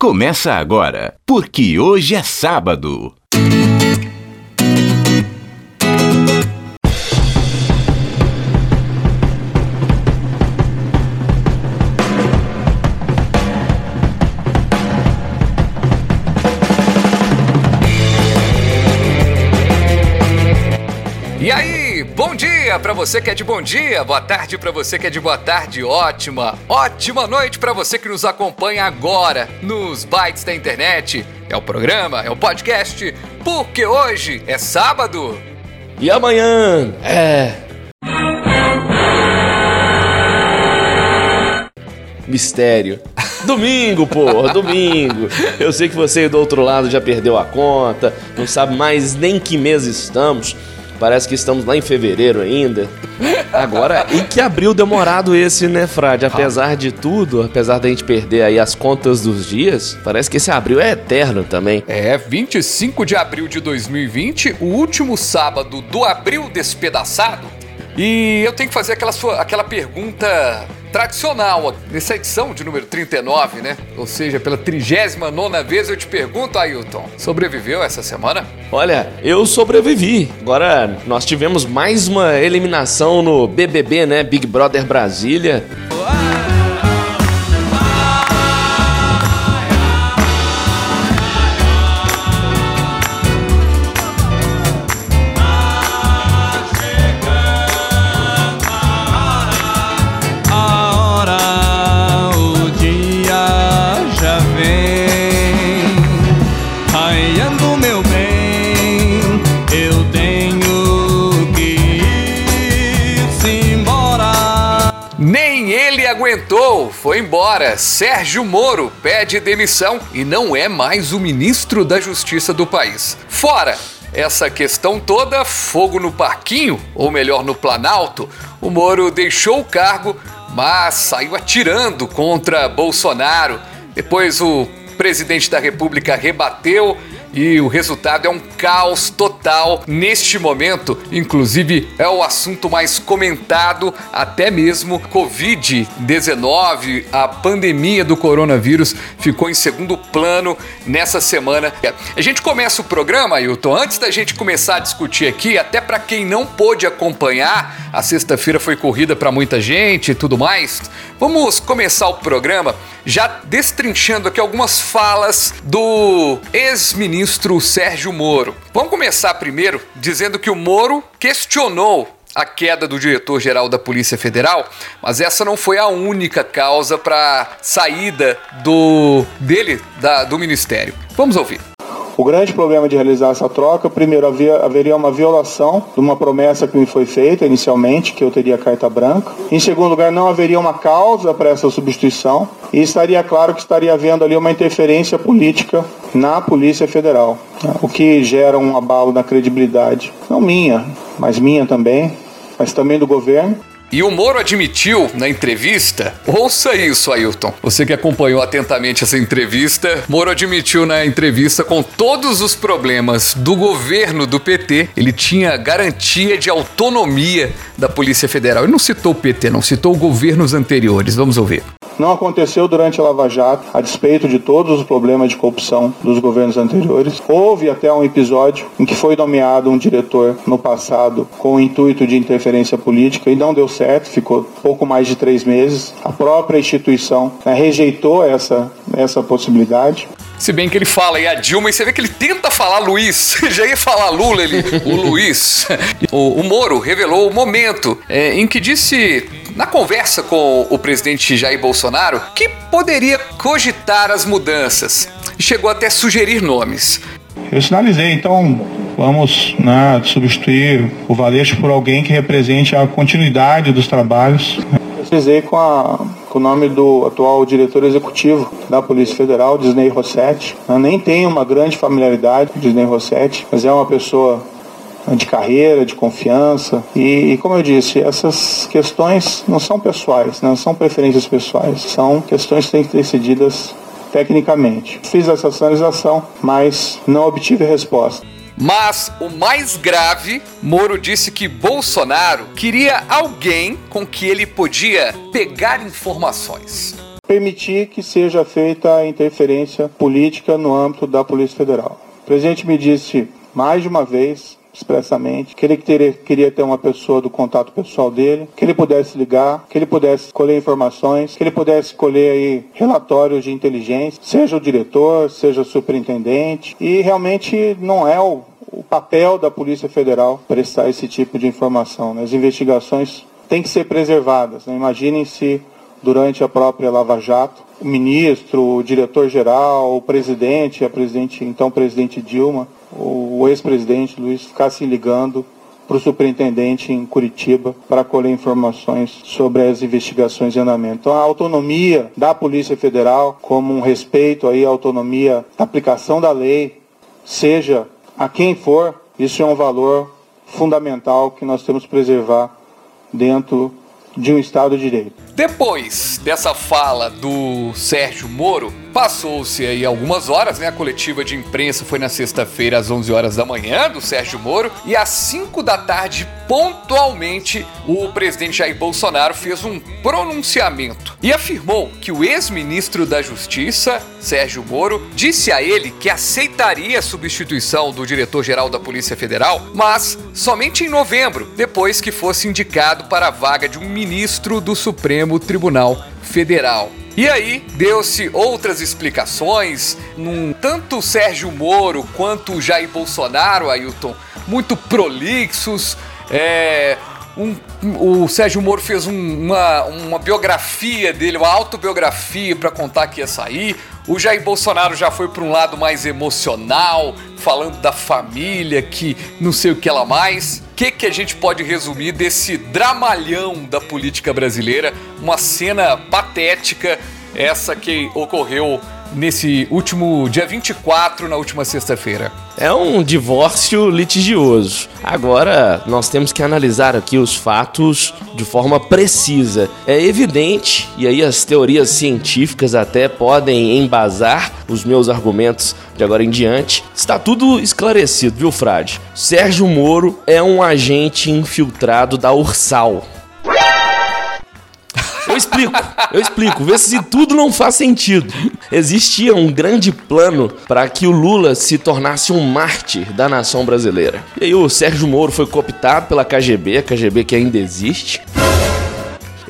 Começa agora, porque hoje é sábado. Você que é de bom dia, boa tarde para você que é de boa tarde, ótima, ótima noite para você que nos acompanha agora nos bytes da internet. É o programa, é o podcast, porque hoje é sábado. E amanhã é. Mistério. Domingo, porra, domingo. Eu sei que você do outro lado já perdeu a conta, não sabe mais nem que mês estamos. Parece que estamos lá em fevereiro ainda. Agora, e que abril demorado esse, né, Frade? Apesar de tudo, apesar da gente perder aí as contas dos dias, parece que esse abril é eterno também. É 25 de abril de 2020, o último sábado do abril despedaçado. E eu tenho que fazer aquela, sua, aquela pergunta tradicional nessa edição de número 39, né? Ou seja, pela 39 vez eu te pergunto, Ailton, sobreviveu essa semana? Olha, eu sobrevivi. Agora nós tivemos mais uma eliminação no BBB, né? Big Brother Brasília. Foi embora. Sérgio Moro pede demissão e não é mais o ministro da Justiça do país. Fora essa questão toda, fogo no parquinho, ou melhor, no Planalto, o Moro deixou o cargo, mas saiu atirando contra Bolsonaro. Depois o presidente da República rebateu e o resultado é um caos total neste momento. Inclusive, é o assunto mais comentado, até mesmo Covid-19, a pandemia do coronavírus ficou em segundo plano nessa semana. A gente começa o programa, Ailton, antes da gente começar a discutir aqui, até para quem não pôde acompanhar, a sexta-feira foi corrida para muita gente e tudo mais. Vamos começar o programa já destrinchando aqui algumas falas do ex-ministro Sérgio Moro. Vamos começar primeiro dizendo que o Moro questionou a queda do diretor-geral da Polícia Federal, mas essa não foi a única causa para saída do dele da, do ministério. Vamos ouvir. O grande problema de realizar essa troca, primeiro, havia, haveria uma violação de uma promessa que me foi feita inicialmente, que eu teria carta branca. Em segundo lugar, não haveria uma causa para essa substituição. E estaria claro que estaria havendo ali uma interferência política na Polícia Federal, né, o que gera um abalo na credibilidade, não minha, mas minha também, mas também do governo. E o Moro admitiu na entrevista, ouça isso, Ailton. Você que acompanhou atentamente essa entrevista, Moro admitiu na entrevista com todos os problemas do governo do PT, ele tinha garantia de autonomia da Polícia Federal. Ele não citou o PT, não citou governos anteriores. Vamos ouvir. Não aconteceu durante a Lava Jato, a despeito de todos os problemas de corrupção dos governos anteriores. Houve até um episódio em que foi nomeado um diretor no passado com o intuito de interferência política e não deu certo, ficou pouco mais de três meses. A própria instituição né, rejeitou essa, essa possibilidade. Se bem que ele fala aí a Dilma, e você vê que ele tenta falar Luiz. Já ia falar Lula, ele, o Luiz. O, o Moro revelou o momento é, em que disse, na conversa com o presidente Jair Bolsonaro, que poderia cogitar as mudanças. E chegou até a sugerir nomes. Eu sinalizei, então vamos né, substituir o Valeixo por alguém que represente a continuidade dos trabalhos. Precisei com, a, com o nome do atual diretor executivo da Polícia Federal, Disney Rossetti. Eu nem tenho uma grande familiaridade com Disney Rossetti, mas é uma pessoa de carreira, de confiança. E, e, como eu disse, essas questões não são pessoais, não são preferências pessoais, são questões que têm que ser decididas tecnicamente. Fiz essa sinalização, mas não obtive resposta. Mas o mais grave, Moro disse que Bolsonaro queria alguém com que ele podia pegar informações. permitir que seja feita a interferência política no âmbito da Polícia Federal. O presidente me disse mais de uma vez expressamente, que ele queria, ter uma pessoa do contato pessoal dele, que ele pudesse ligar, que ele pudesse colher informações, que ele pudesse colher aí relatórios de inteligência, seja o diretor, seja o superintendente, e realmente não é o, o papel da Polícia Federal prestar esse tipo de informação. Né? As investigações têm que ser preservadas. Né? Imaginem se durante a própria Lava Jato, o ministro, o diretor-geral, o presidente, a presidente, então presidente Dilma, o ex-presidente Luiz ficasse ligando para o superintendente em Curitiba para colher informações sobre as investigações em andamento. Então, a autonomia da Polícia Federal, como um respeito aí à autonomia da aplicação da lei, seja a quem for, isso é um valor fundamental que nós temos que preservar dentro de um Estado de Direito. Depois dessa fala do Sérgio Moro, passou-se aí algumas horas, né? A coletiva de imprensa foi na sexta-feira às 11 horas da manhã do Sérgio Moro e às 5 da tarde, pontualmente, o presidente Jair Bolsonaro fez um pronunciamento e afirmou que o ex-ministro da Justiça, Sérgio Moro, disse a ele que aceitaria a substituição do diretor-geral da Polícia Federal, mas somente em novembro, depois que fosse indicado para a vaga de um ministro do Supremo Tribunal Federal. E aí, deu-se outras explicações, num, tanto Sérgio Moro quanto Jair Bolsonaro, Ailton, muito prolixos. É, um, o Sérgio Moro fez um, uma, uma biografia dele, uma autobiografia para contar que ia sair. O Jair Bolsonaro já foi para um lado mais emocional, falando da família, que não sei o que ela mais. O que, que a gente pode resumir desse dramalhão da política brasileira? Uma cena patética, essa que ocorreu nesse último dia 24, na última sexta-feira. É um divórcio litigioso. Agora, nós temos que analisar aqui os fatos de forma precisa. É evidente, e aí as teorias científicas até podem embasar os meus argumentos de agora em diante. Está tudo esclarecido, viu, Frade? Sérgio Moro é um agente infiltrado da Ursal. Eu explico, eu explico. Vê se tudo não faz sentido. Existia um grande plano para que o Lula se tornasse um mártir da nação brasileira. E aí o Sérgio Moro foi cooptado pela KGB, a KGB que ainda existe.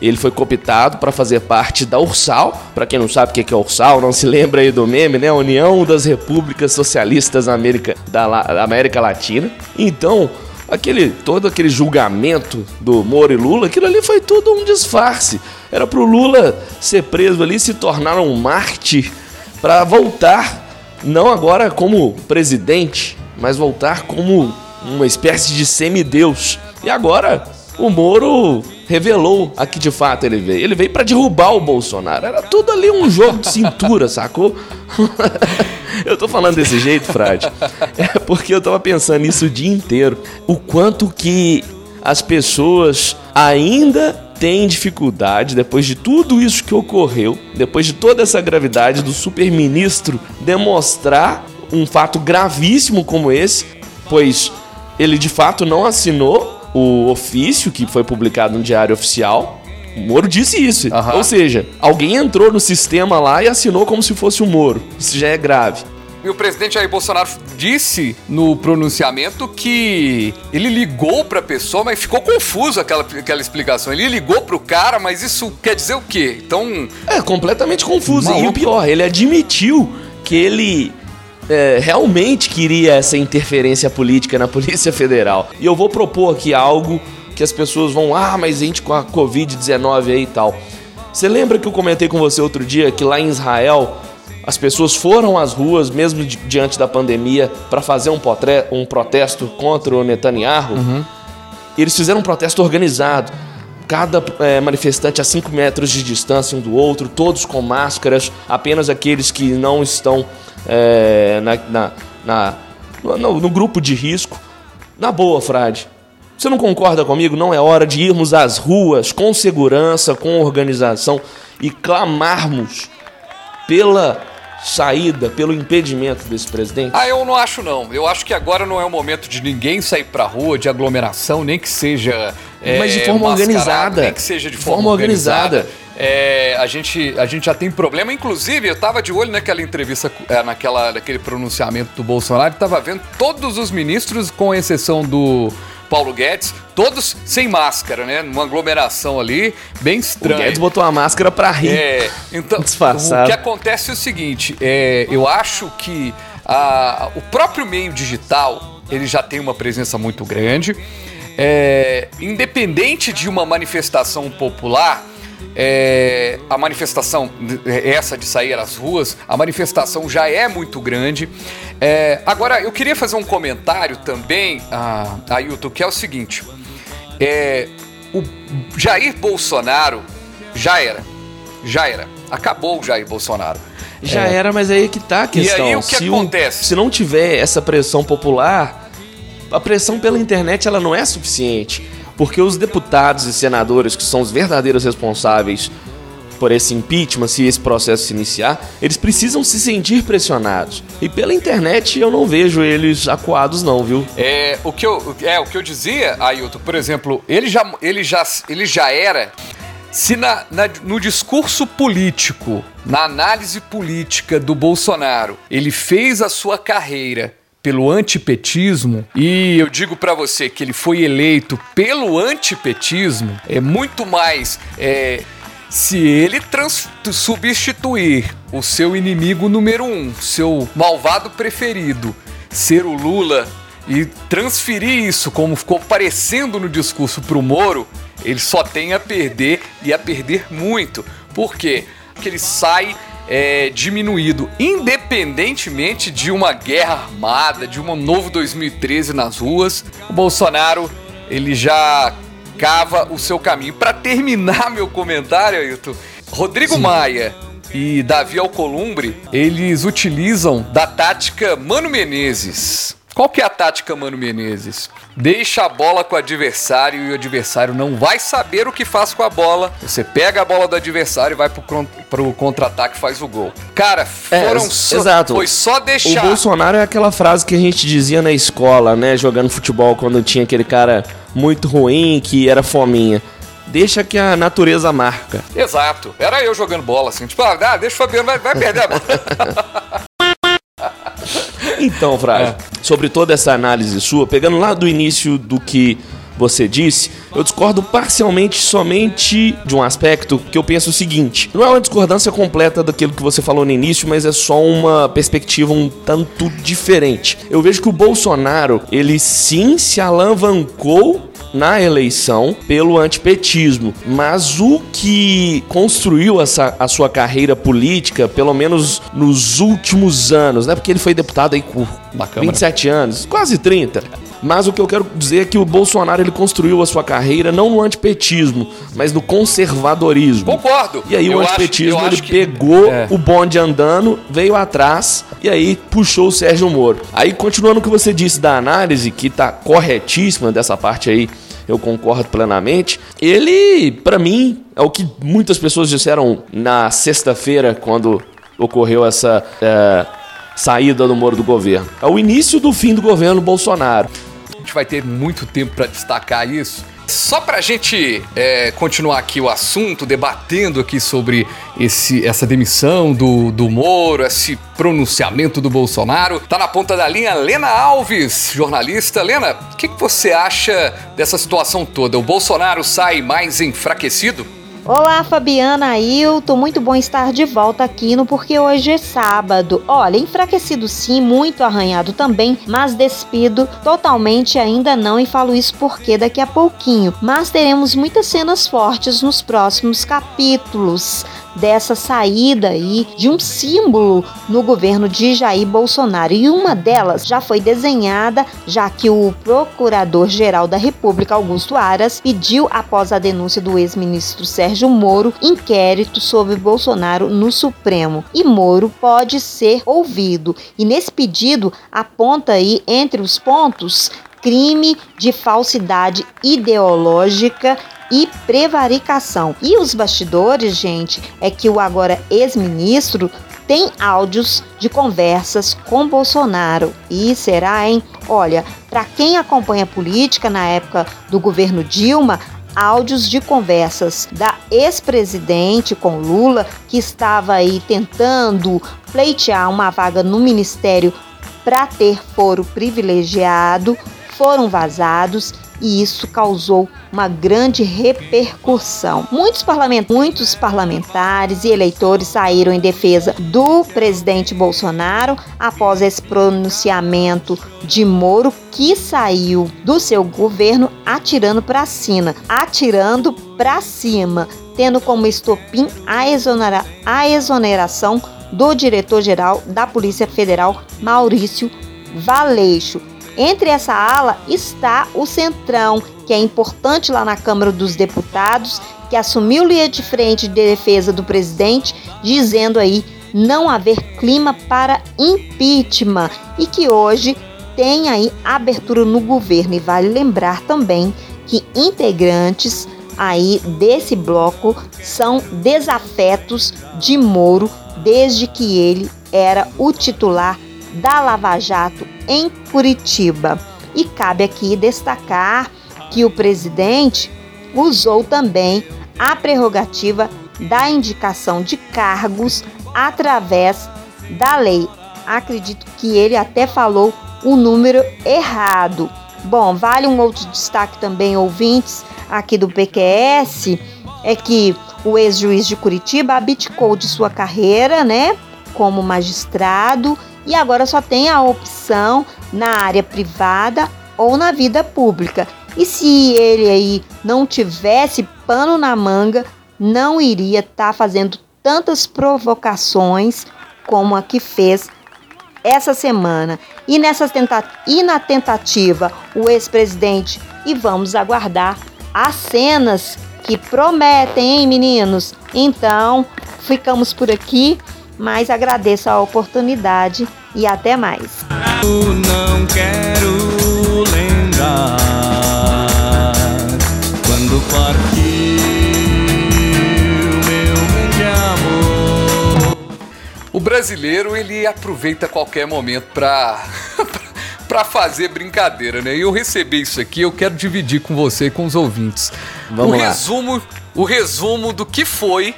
Ele foi cooptado para fazer parte da Ursal. Para quem não sabe o que é Ursal, não se lembra aí do meme, né? União das Repúblicas Socialistas da América, da, La, da América Latina. Então, aquele todo aquele julgamento do Moro e Lula, aquilo ali foi tudo um disfarce. Era pro Lula ser preso ali, se tornar um mártir para voltar não agora como presidente, mas voltar como uma espécie de semideus. E agora o Moro revelou a que de fato ele veio. Ele veio para derrubar o Bolsonaro. Era tudo ali um jogo de cintura, sacou? eu tô falando desse jeito, Frade, é porque eu tava pensando nisso o dia inteiro. O quanto que as pessoas ainda têm dificuldade, depois de tudo isso que ocorreu, depois de toda essa gravidade do super-ministro demonstrar um fato gravíssimo como esse, pois ele de fato não assinou o ofício que foi publicado no Diário Oficial. O Moro disse isso. Aham. Ou seja, alguém entrou no sistema lá e assinou como se fosse o Moro. Isso já é grave. E o presidente Jair Bolsonaro disse no pronunciamento que ele ligou pra pessoa, mas ficou confuso aquela, aquela explicação. Ele ligou pro cara, mas isso quer dizer o quê? Então, É completamente confuso. E Maluco. o pior, ele admitiu que ele é, realmente queria essa interferência política na Polícia Federal. E eu vou propor aqui algo que as pessoas vão, ah, mas a gente com a Covid-19 aí e tal. Você lembra que eu comentei com você outro dia que lá em Israel as pessoas foram às ruas, mesmo di- diante da pandemia, para fazer um, um protesto contra o Netanyahu? Eles fizeram um protesto organizado. Cada eh, manifestante a 5 metros de distância um do outro, todos com máscaras, apenas aqueles que não estão eh, na, na- na- no, no grupo de risco. Na boa, Frade. Você não concorda comigo? Não é hora de irmos às ruas com segurança, com organização e clamarmos pela saída, pelo impedimento desse presidente? ah, eu não acho não. Eu acho que agora não é o momento de ninguém sair pra rua, de aglomeração, nem que seja. é, Mas de forma mascarado, organizada. Nem que seja de forma, forma organizada. organizada. é, a, gente, a gente já tem problema. Inclusive, eu tava de olho naquela entrevista, é, naquela, naquele pronunciamento do Bolsonaro, tava vendo todos os ministros, com exceção do Paulo Guedes, todos sem máscara, né? Numa aglomeração ali, bem estranha. O Guedes botou a máscara pra rir. É, então, Disfarçado. o que acontece é o seguinte, é, eu acho que a, o próprio meio digital, ele já tem uma presença muito grande, é, independente de uma manifestação popular, é, a manifestação, essa de sair às ruas, a manifestação já é muito grande. É, agora, eu queria fazer um comentário também, a, Ailton, que é o seguinte: é, o Jair Bolsonaro já era, já era, acabou o Jair Bolsonaro. Já é. era, mas aí que tá a questão. E aí o que se acontece? O, se não tiver essa pressão popular, a pressão pela internet ela não é suficiente. Porque os deputados e senadores, que são os verdadeiros responsáveis por esse impeachment, se esse processo se iniciar, eles precisam se sentir pressionados. E pela internet eu não vejo eles acuados não, viu? É, o que eu, é, o que eu dizia, Ailton, por exemplo, ele já, ele já, ele já era se na, na, no discurso político, na análise política do Bolsonaro, ele fez a sua carreira pelo antipetismo, e eu digo para você que ele foi eleito pelo antipetismo, é muito mais. É, se ele substituir o seu inimigo número um, seu malvado preferido, ser o Lula, e transferir isso como ficou parecendo no discurso pro Moro, ele só tem a perder e a perder muito. Por quê? Porque ele sai é, diminuído, independentemente de uma guerra armada, de um novo 2013 nas ruas, o Bolsonaro ele já cava o seu caminho. Para terminar meu comentário, Ailton, Rodrigo Sim. Maia e Davi Alcolumbre, eles utilizam da tática Mano Menezes. Qual que é a tática, Mano Menezes? Deixa a bola com o adversário e o adversário não vai saber o que faz com a bola. Você pega a bola do adversário e vai pro, pro contra-ataque e faz o gol. Cara, é, foram é, só, exato. Foi só deixar. O Bolsonaro é aquela frase que a gente dizia na escola, né? Jogando futebol, quando tinha aquele cara muito ruim que era fominha deixa que a natureza marca. Exato. Era eu jogando bola, assim, tipo, ah, deixa o Fabiano, vai, vai perder a bola. Então, Frade, é. sobre toda essa análise sua, pegando lá do início do que você disse, eu discordo parcialmente somente de um aspecto que eu penso o seguinte: não é uma discordância completa daquilo que você falou no início, mas é só uma perspectiva um tanto diferente. Eu vejo que o Bolsonaro, ele sim se alavancou na eleição pelo antipetismo, mas o que construiu essa, a sua carreira política, pelo menos nos últimos anos, né? Porque ele foi deputado aí por 27 anos, quase 30. Mas o que eu quero dizer é que o Bolsonaro ele construiu a sua carreira não no antipetismo, mas no conservadorismo. Concordo. E aí eu o antipetismo acho, ele que... pegou é. o bonde andando, veio atrás e aí puxou o Sérgio Moro. Aí continuando o que você disse da análise, que tá corretíssima dessa parte aí eu concordo plenamente. Ele, para mim, é o que muitas pessoas disseram na sexta-feira, quando ocorreu essa é, saída do Moro do governo. É o início do fim do governo Bolsonaro. A gente vai ter muito tempo para destacar isso só pra gente é, continuar aqui o assunto, debatendo aqui sobre esse, essa demissão do, do Moro, esse pronunciamento do Bolsonaro, tá na ponta da linha Lena Alves, jornalista. Lena, o que, que você acha dessa situação toda? O Bolsonaro sai mais enfraquecido? Olá, Fabiana, Ailton, muito bom estar de volta aqui no Porque Hoje é Sábado. Olha, enfraquecido sim, muito arranhado também, mas despido totalmente ainda não e falo isso porque daqui a pouquinho. Mas teremos muitas cenas fortes nos próximos capítulos dessa saída aí de um símbolo no governo de Jair Bolsonaro. E uma delas já foi desenhada, já que o Procurador-Geral da República, Augusto Aras, pediu, após a denúncia do ex-ministro Sérgio Moro, inquérito sobre Bolsonaro no Supremo. E Moro pode ser ouvido. E nesse pedido aponta aí entre os pontos crime de falsidade ideológica e prevaricação. E os bastidores, gente, é que o agora ex-ministro tem áudios de conversas com Bolsonaro. E será, hein? Olha, para quem acompanha política na época do governo Dilma, áudios de conversas da ex-presidente com Lula, que estava aí tentando pleitear uma vaga no ministério para ter foro privilegiado, foram vazados e isso causou uma grande repercussão. Muitos, parlament muitos parlamentares e eleitores saíram em defesa do presidente Bolsonaro após esse pronunciamento de Moro que saiu do seu governo atirando para cima, atirando para cima, tendo como estopim a, exonera a exoneração do diretor-geral da Polícia Federal, Maurício Valeixo. Entre essa ala está o Centrão, que é importante lá na Câmara dos Deputados, que assumiu linha de frente de defesa do presidente, dizendo aí não haver clima para impeachment e que hoje tem aí abertura no governo. E vale lembrar também que integrantes aí desse bloco são desafetos de Moro desde que ele era o titular da Lava Jato em Curitiba. E cabe aqui destacar que o presidente usou também a prerrogativa da indicação de cargos através da lei. Acredito que ele até falou o número errado. Bom, vale um outro destaque também, ouvintes aqui do PQS, é que o ex-juiz de Curitiba abdicou de sua carreira, né, como magistrado e agora só tem a opção na área privada ou na vida pública. E se ele aí não tivesse pano na manga, não iria estar tá fazendo tantas provocações como a que fez essa semana. E, nessa tenta e na tentativa, o ex-presidente, e vamos aguardar as cenas que prometem, hein, meninos? Então, ficamos por aqui mas agradeço a oportunidade e até mais. Eu não quero lembrar quando partiu meu grande amor. O brasileiro ele aproveita qualquer momento para para fazer brincadeira, né? E eu recebi isso aqui, eu quero dividir com você e com os ouvintes. Vamos o lá. resumo, o resumo do que foi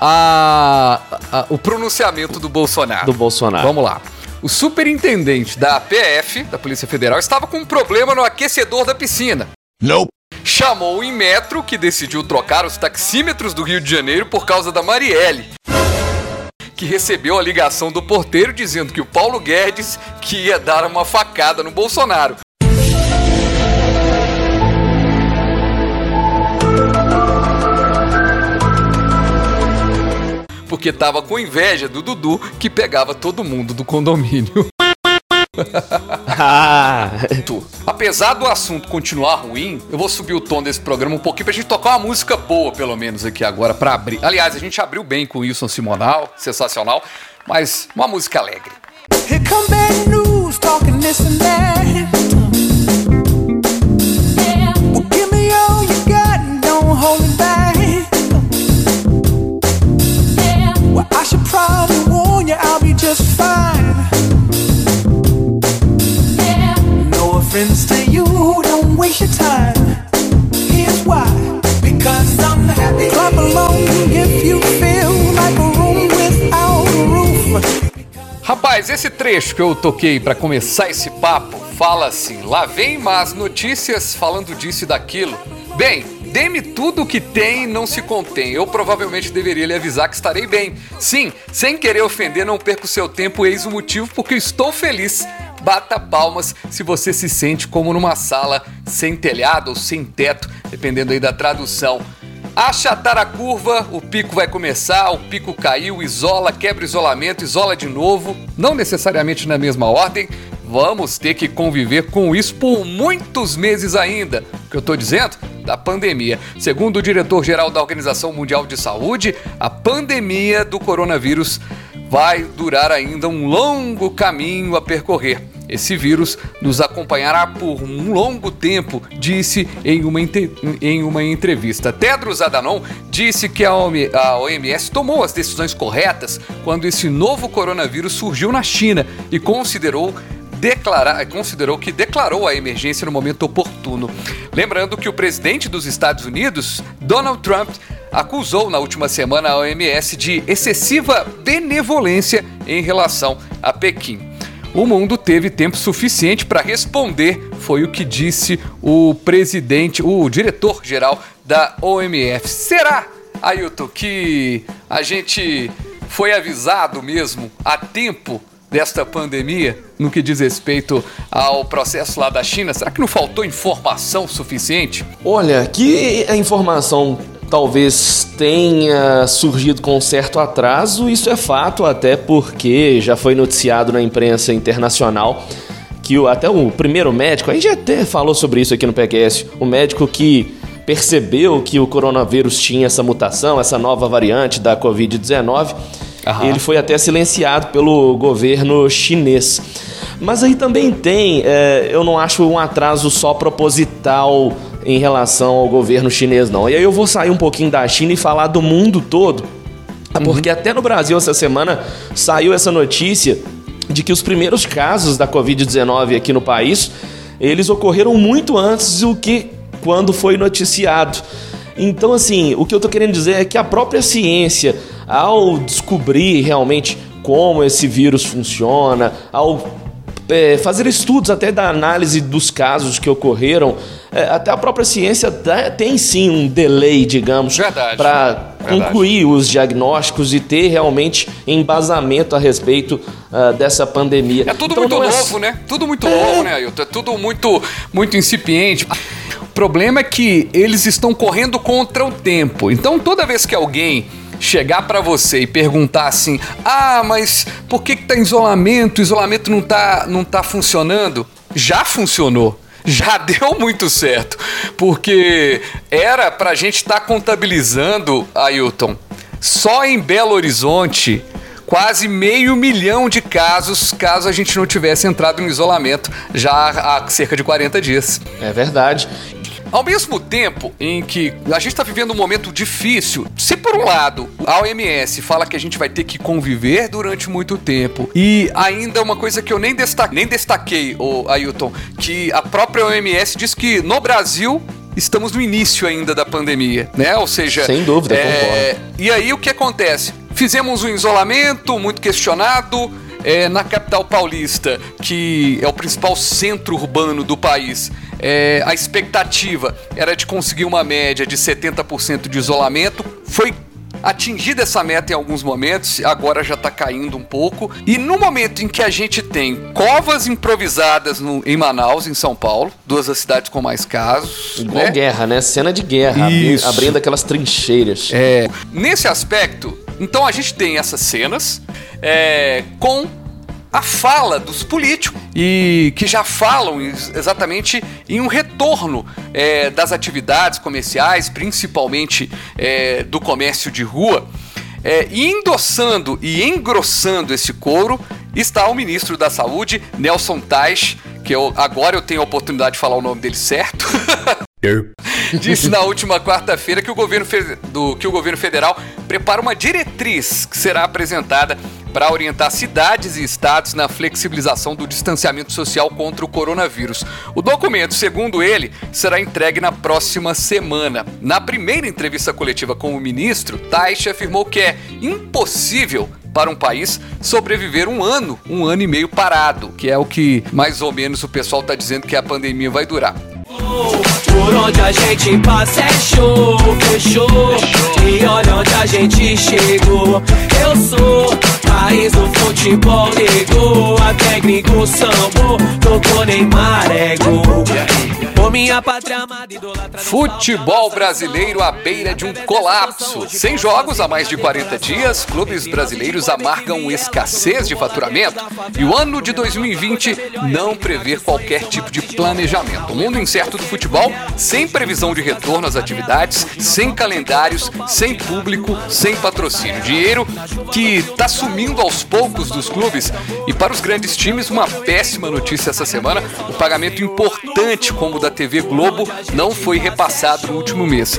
a, a, o pronunciamento do Bolsonaro. Do Bolsonaro. Vamos lá. O superintendente da PF, da Polícia Federal, estava com um problema no aquecedor da piscina. Nope. Chamou o Inmetro, que decidiu trocar os taxímetros do Rio de Janeiro por causa da Marielle. Que recebeu a ligação do porteiro dizendo que o Paulo Guedes que ia dar uma facada no Bolsonaro. Porque tava com inveja do Dudu que pegava todo mundo do condomínio. Ah, Apesar do assunto continuar ruim, eu vou subir o tom desse programa um pouquinho pra gente tocar uma música boa, pelo menos aqui agora, pra abrir. Aliás, a gente abriu bem com Wilson Simonal, sensacional, mas uma música alegre. Here come bad news, talking this and that. Rapaz, esse trecho que eu toquei pra começar esse papo fala assim: lá vem más notícias falando disso e daquilo. Bem, dê-me tudo o que tem e não se contém. Eu provavelmente deveria lhe avisar que estarei bem. Sim, sem querer ofender, não perco seu tempo, eis o motivo porque estou feliz. Bata palmas se você se sente como numa sala sem telhado ou sem teto, dependendo aí da tradução. Achatar a curva, o pico vai começar, o pico caiu, isola, quebra isolamento, isola de novo, não necessariamente na mesma ordem. Vamos ter que conviver com isso por muitos meses ainda. O que eu tô dizendo? Da pandemia. Segundo o diretor-geral da Organização Mundial de Saúde, a pandemia do coronavírus vai durar ainda um longo caminho a percorrer. Esse vírus nos acompanhará por um longo tempo, disse em uma, em uma entrevista. Tedros Adhanom disse que a OMS tomou as decisões corretas quando esse novo coronavírus surgiu na China e considerou declarar, considerou que declarou a emergência no momento oportuno. Lembrando que o presidente dos Estados Unidos, Donald Trump, acusou na última semana a OMS de excessiva benevolência em relação a Pequim. O mundo teve tempo suficiente para responder, foi o que disse o presidente, o diretor-geral da OMS. Será, Ailton, que a gente foi avisado mesmo a tempo desta pandemia no que diz respeito ao processo lá da China? Será que não faltou informação suficiente? Olha, que a informação talvez tenha surgido com certo atraso, isso é fato, até porque já foi noticiado na imprensa internacional que o, até o primeiro médico, a gente até falou sobre isso aqui no PQS, o médico que percebeu que o coronavírus tinha essa mutação, essa nova variante da Covid-19, ele foi até silenciado pelo governo chinês. Mas aí também tem, é, eu não acho um atraso só proposital em relação ao governo chinês, não. E aí eu vou sair um pouquinho da China e falar do mundo todo, porque até no Brasil essa semana saiu essa notícia de que os primeiros casos da Covid-19 aqui no país, eles ocorreram muito antes do que quando foi noticiado. Então, assim, o que eu tô querendo dizer é que a própria ciência, ao descobrir realmente como esse vírus funciona, ao é, fazer estudos até da análise dos casos que ocorreram, é, até a própria ciência dá- tem sim um delay, digamos, para concluir os diagnósticos e ter realmente embasamento a respeito ah, dessa pandemia. É tudo Então, muito é- novo, né? Tudo muito novo, né, Ailton? É tudo muito, muito incipiente. O problema é que eles estão correndo contra o tempo. Então, toda vez que alguém chegar pra você e perguntar assim: "Ah, mas por que que tá em isolamento? O isolamento não tá não tá funcionando?" Já funcionou. Já deu muito certo, porque era pra gente estar contabilizando, Ailton, só em Belo Horizonte quase meio milhão de casos caso a gente não tivesse entrado em isolamento já há cerca de 40 dias. É verdade. Ao mesmo tempo em que a gente está vivendo um momento difícil, se por um lado a OMS fala que a gente vai ter que conviver durante muito tempo, e ainda uma coisa que eu nem, desta nem destaquei, o Ailton, que a própria OMS diz que no Brasil estamos no início ainda da pandemia, né? Ou seja, Sem dúvida, é, e aí o que acontece? Fizemos um isolamento muito questionado é, na capital paulista, que é o principal centro urbano do país. É, a expectativa era de conseguir uma média de 70% de isolamento. Foi atingida essa meta em alguns momentos, agora já está caindo um pouco. E no momento em que a gente tem covas improvisadas no- em Manaus, em São Paulo, duas das cidades com mais casos. Igual né? guerra, né? Cena de guerra, abri- Isso. abrindo aquelas trincheiras. É, nesse aspecto, então a gente tem essas cenas é, com a fala dos políticos e que já falam ex- exatamente em um retorno é, das atividades comerciais, principalmente é, do comércio de rua. É, e endossando e engrossando esse coro está o ministro da Saúde, Nelson Tais, que eu, agora eu tenho a oportunidade de falar o nome dele certo. disse na última quarta-feira que, o governo do- que o governo federal prepara uma diretriz que será apresentada para orientar cidades e estados na flexibilização do distanciamento social contra o coronavírus. O documento, segundo ele, será entregue na próxima semana. Na primeira entrevista coletiva com o ministro, Taish afirmou que é impossível para um país sobreviver um ano, um ano e meio parado, que é o que mais ou menos o pessoal está dizendo que a pandemia vai durar. Por onde a gente passa é show, fechou. E olha onde a gente chegou. Eu sou país do futebol, negou. Até gringo sambou, tocou Neymar, é gol. Por minha pátria amada, idolatra. Futebol brasileiro à beira de um colapso. Sem jogos há mais de 40 dias, clubes brasileiros amargam escassez de faturamento e o ano de 2020 não prevê qualquer tipo de planejamento. O mundo incerto do futebol, sem previsão de retorno às atividades, sem calendários, sem público, sem patrocínio. Dinheiro que está sumindo aos poucos dos clubes e para os grandes times, uma péssima notícia essa semana: o pagamento importante como o da TV Globo não foi repassado no último mês.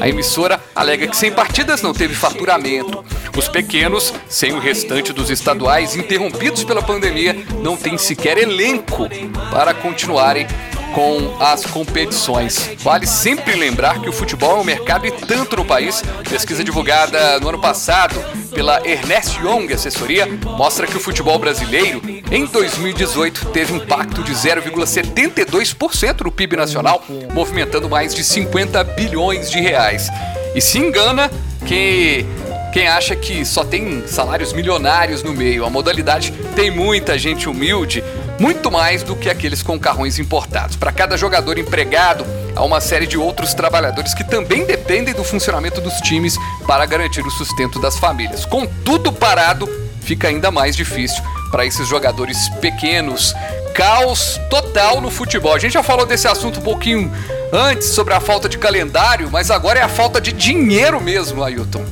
A emissora alega que sem partidas não teve faturamento. Os pequenos, sem o restante dos estaduais interrompidos pela pandemia, não têm sequer elenco para continuarem com as competições. Vale sempre lembrar que o futebol é um mercado e tanto no país. Pesquisa divulgada no ano passado pela Ernest Young Assessoria mostra que o futebol brasileiro em 2018 teve impacto de 0,72% no PIB nacional, movimentando mais de 50 bilhões de reais. E se engana que quem acha que só tem salários milionários no meio. A modalidade tem muita gente humilde, muito mais do que aqueles com carrões importados. Para cada jogador empregado, há uma série de outros trabalhadores que também dependem do funcionamento dos times para garantir o sustento das famílias. Com tudo parado, fica ainda mais difícil para esses jogadores pequenos. Caos total no futebol. A gente já falou desse assunto um pouquinho antes sobre a falta de calendário, mas agora é a falta de dinheiro mesmo, Ailton.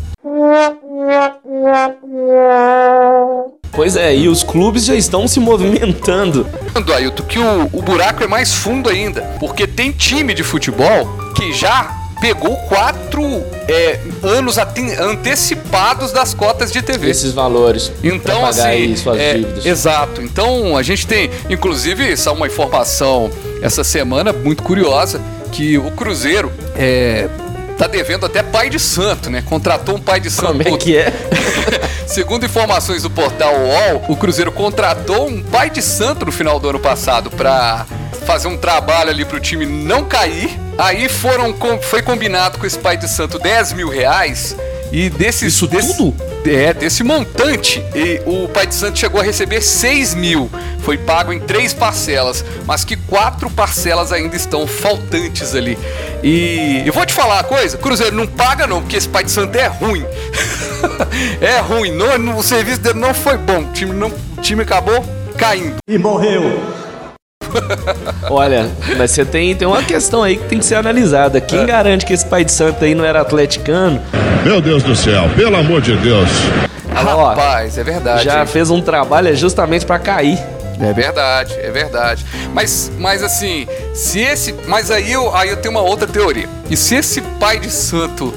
Pois é, e os clubes já estão se movimentando. Ailton, que o, o buraco é mais fundo ainda, porque tem time de futebol que já pegou quatro é, anos antecipados das cotas de TV. Esses valores. Então, pagar assim, aí suas é, dívidas. exato. Então, a gente tem, inclusive, essa é uma informação essa semana muito curiosa, que o Cruzeiro é, tá devendo até pai de santo, né? Contratou um pai de santo. Como é que é? Segundo informações do portal UOL, o Cruzeiro contratou um pai de santo no final do ano passado para fazer um trabalho ali pro time não cair. Aí foram foi combinado com esse pai de santo 10 mil reais e desses Isso desse- tudo? É, desse montante, e o pai de santo chegou a receber 6 mil. Foi pago em três parcelas, mas que quatro parcelas ainda estão faltantes ali. E eu vou te falar uma coisa: Cruzeiro não paga, não, porque esse pai de santo é ruim. é ruim, não, o serviço dele não foi bom. O time, não, o time acabou caindo. Olha, mas você tem, tem uma questão aí que tem que ser analisada. Quem É. garante que esse pai de santo aí não era atleticano? Meu Deus do céu, pelo amor de Deus. Ó, Rapaz, é verdade. já hein? fez um trabalho justamente pra cair. É verdade, é verdade. Mas, mas assim, se esse. Mas aí eu, aí eu tenho uma outra teoria. E se esse pai de santo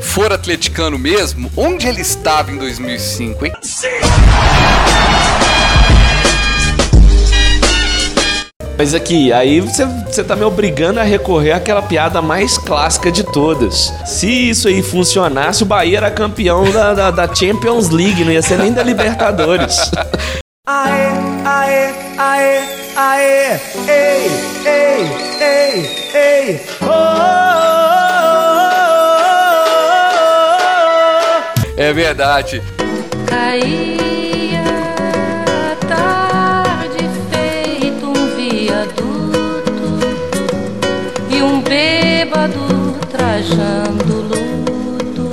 for atleticano mesmo, onde ele estava em 2005, hein? Mas aqui, aí você, você tá me obrigando a recorrer àquela piada mais clássica de todas. Se isso aí funcionasse, o Bahia era campeão da, da, da Champions League, não ia ser nem da Libertadores. Aê, aê, aê, aê, ei, ei, ei, ei, oh, oh, oh, É verdade. Trajando luto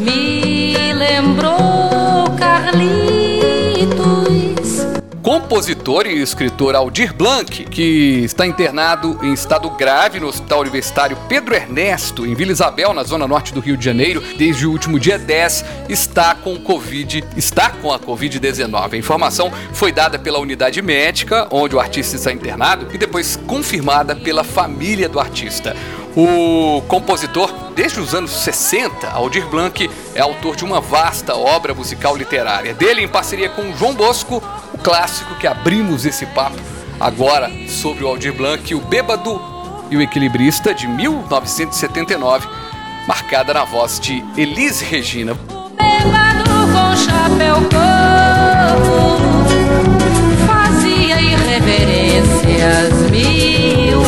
me lembrou Carlitos. Compositor e escritor Aldir Blanc, que está internado em estado grave no Hospital Universitário Pedro Ernesto, em Vila Isabel, na zona norte do Rio de Janeiro, desde o último dia 10, está com Covid, está com a Covid-19. A informação foi dada pela unidade médica, onde o artista está internado, e depois confirmada pela família do artista. O compositor, desde os anos 60, Aldir Blanc é autor de uma vasta obra musical literária. Dele, em parceria com João Bosco, o clássico que abrimos esse papo agora sobre o Aldir Blanc, o Bêbado e o Equilibrista, de 1979, marcada na voz de Elis Regina. Bêbado com chapéu coco Fazia irreverências mil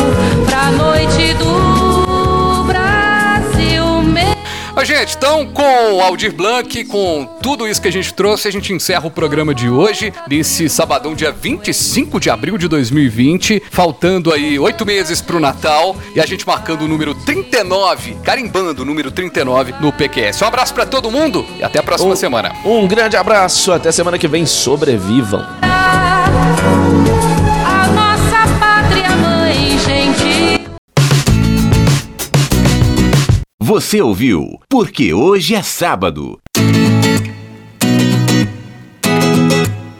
Pra noite do Ó, gente, então com o Aldir Blanc, com tudo isso que a gente trouxe, a gente encerra o programa de hoje, nesse sabadão, dia 25 de abril de 2020, faltando aí oito meses pro Natal, e a gente marcando o número 39, carimbando o número 39 no PQS. Um abraço pra todo mundo e até a próxima Um- semana. Um grande abraço, até semana que vem. Sobrevivam. Você ouviu Porque Hoje é Sábado.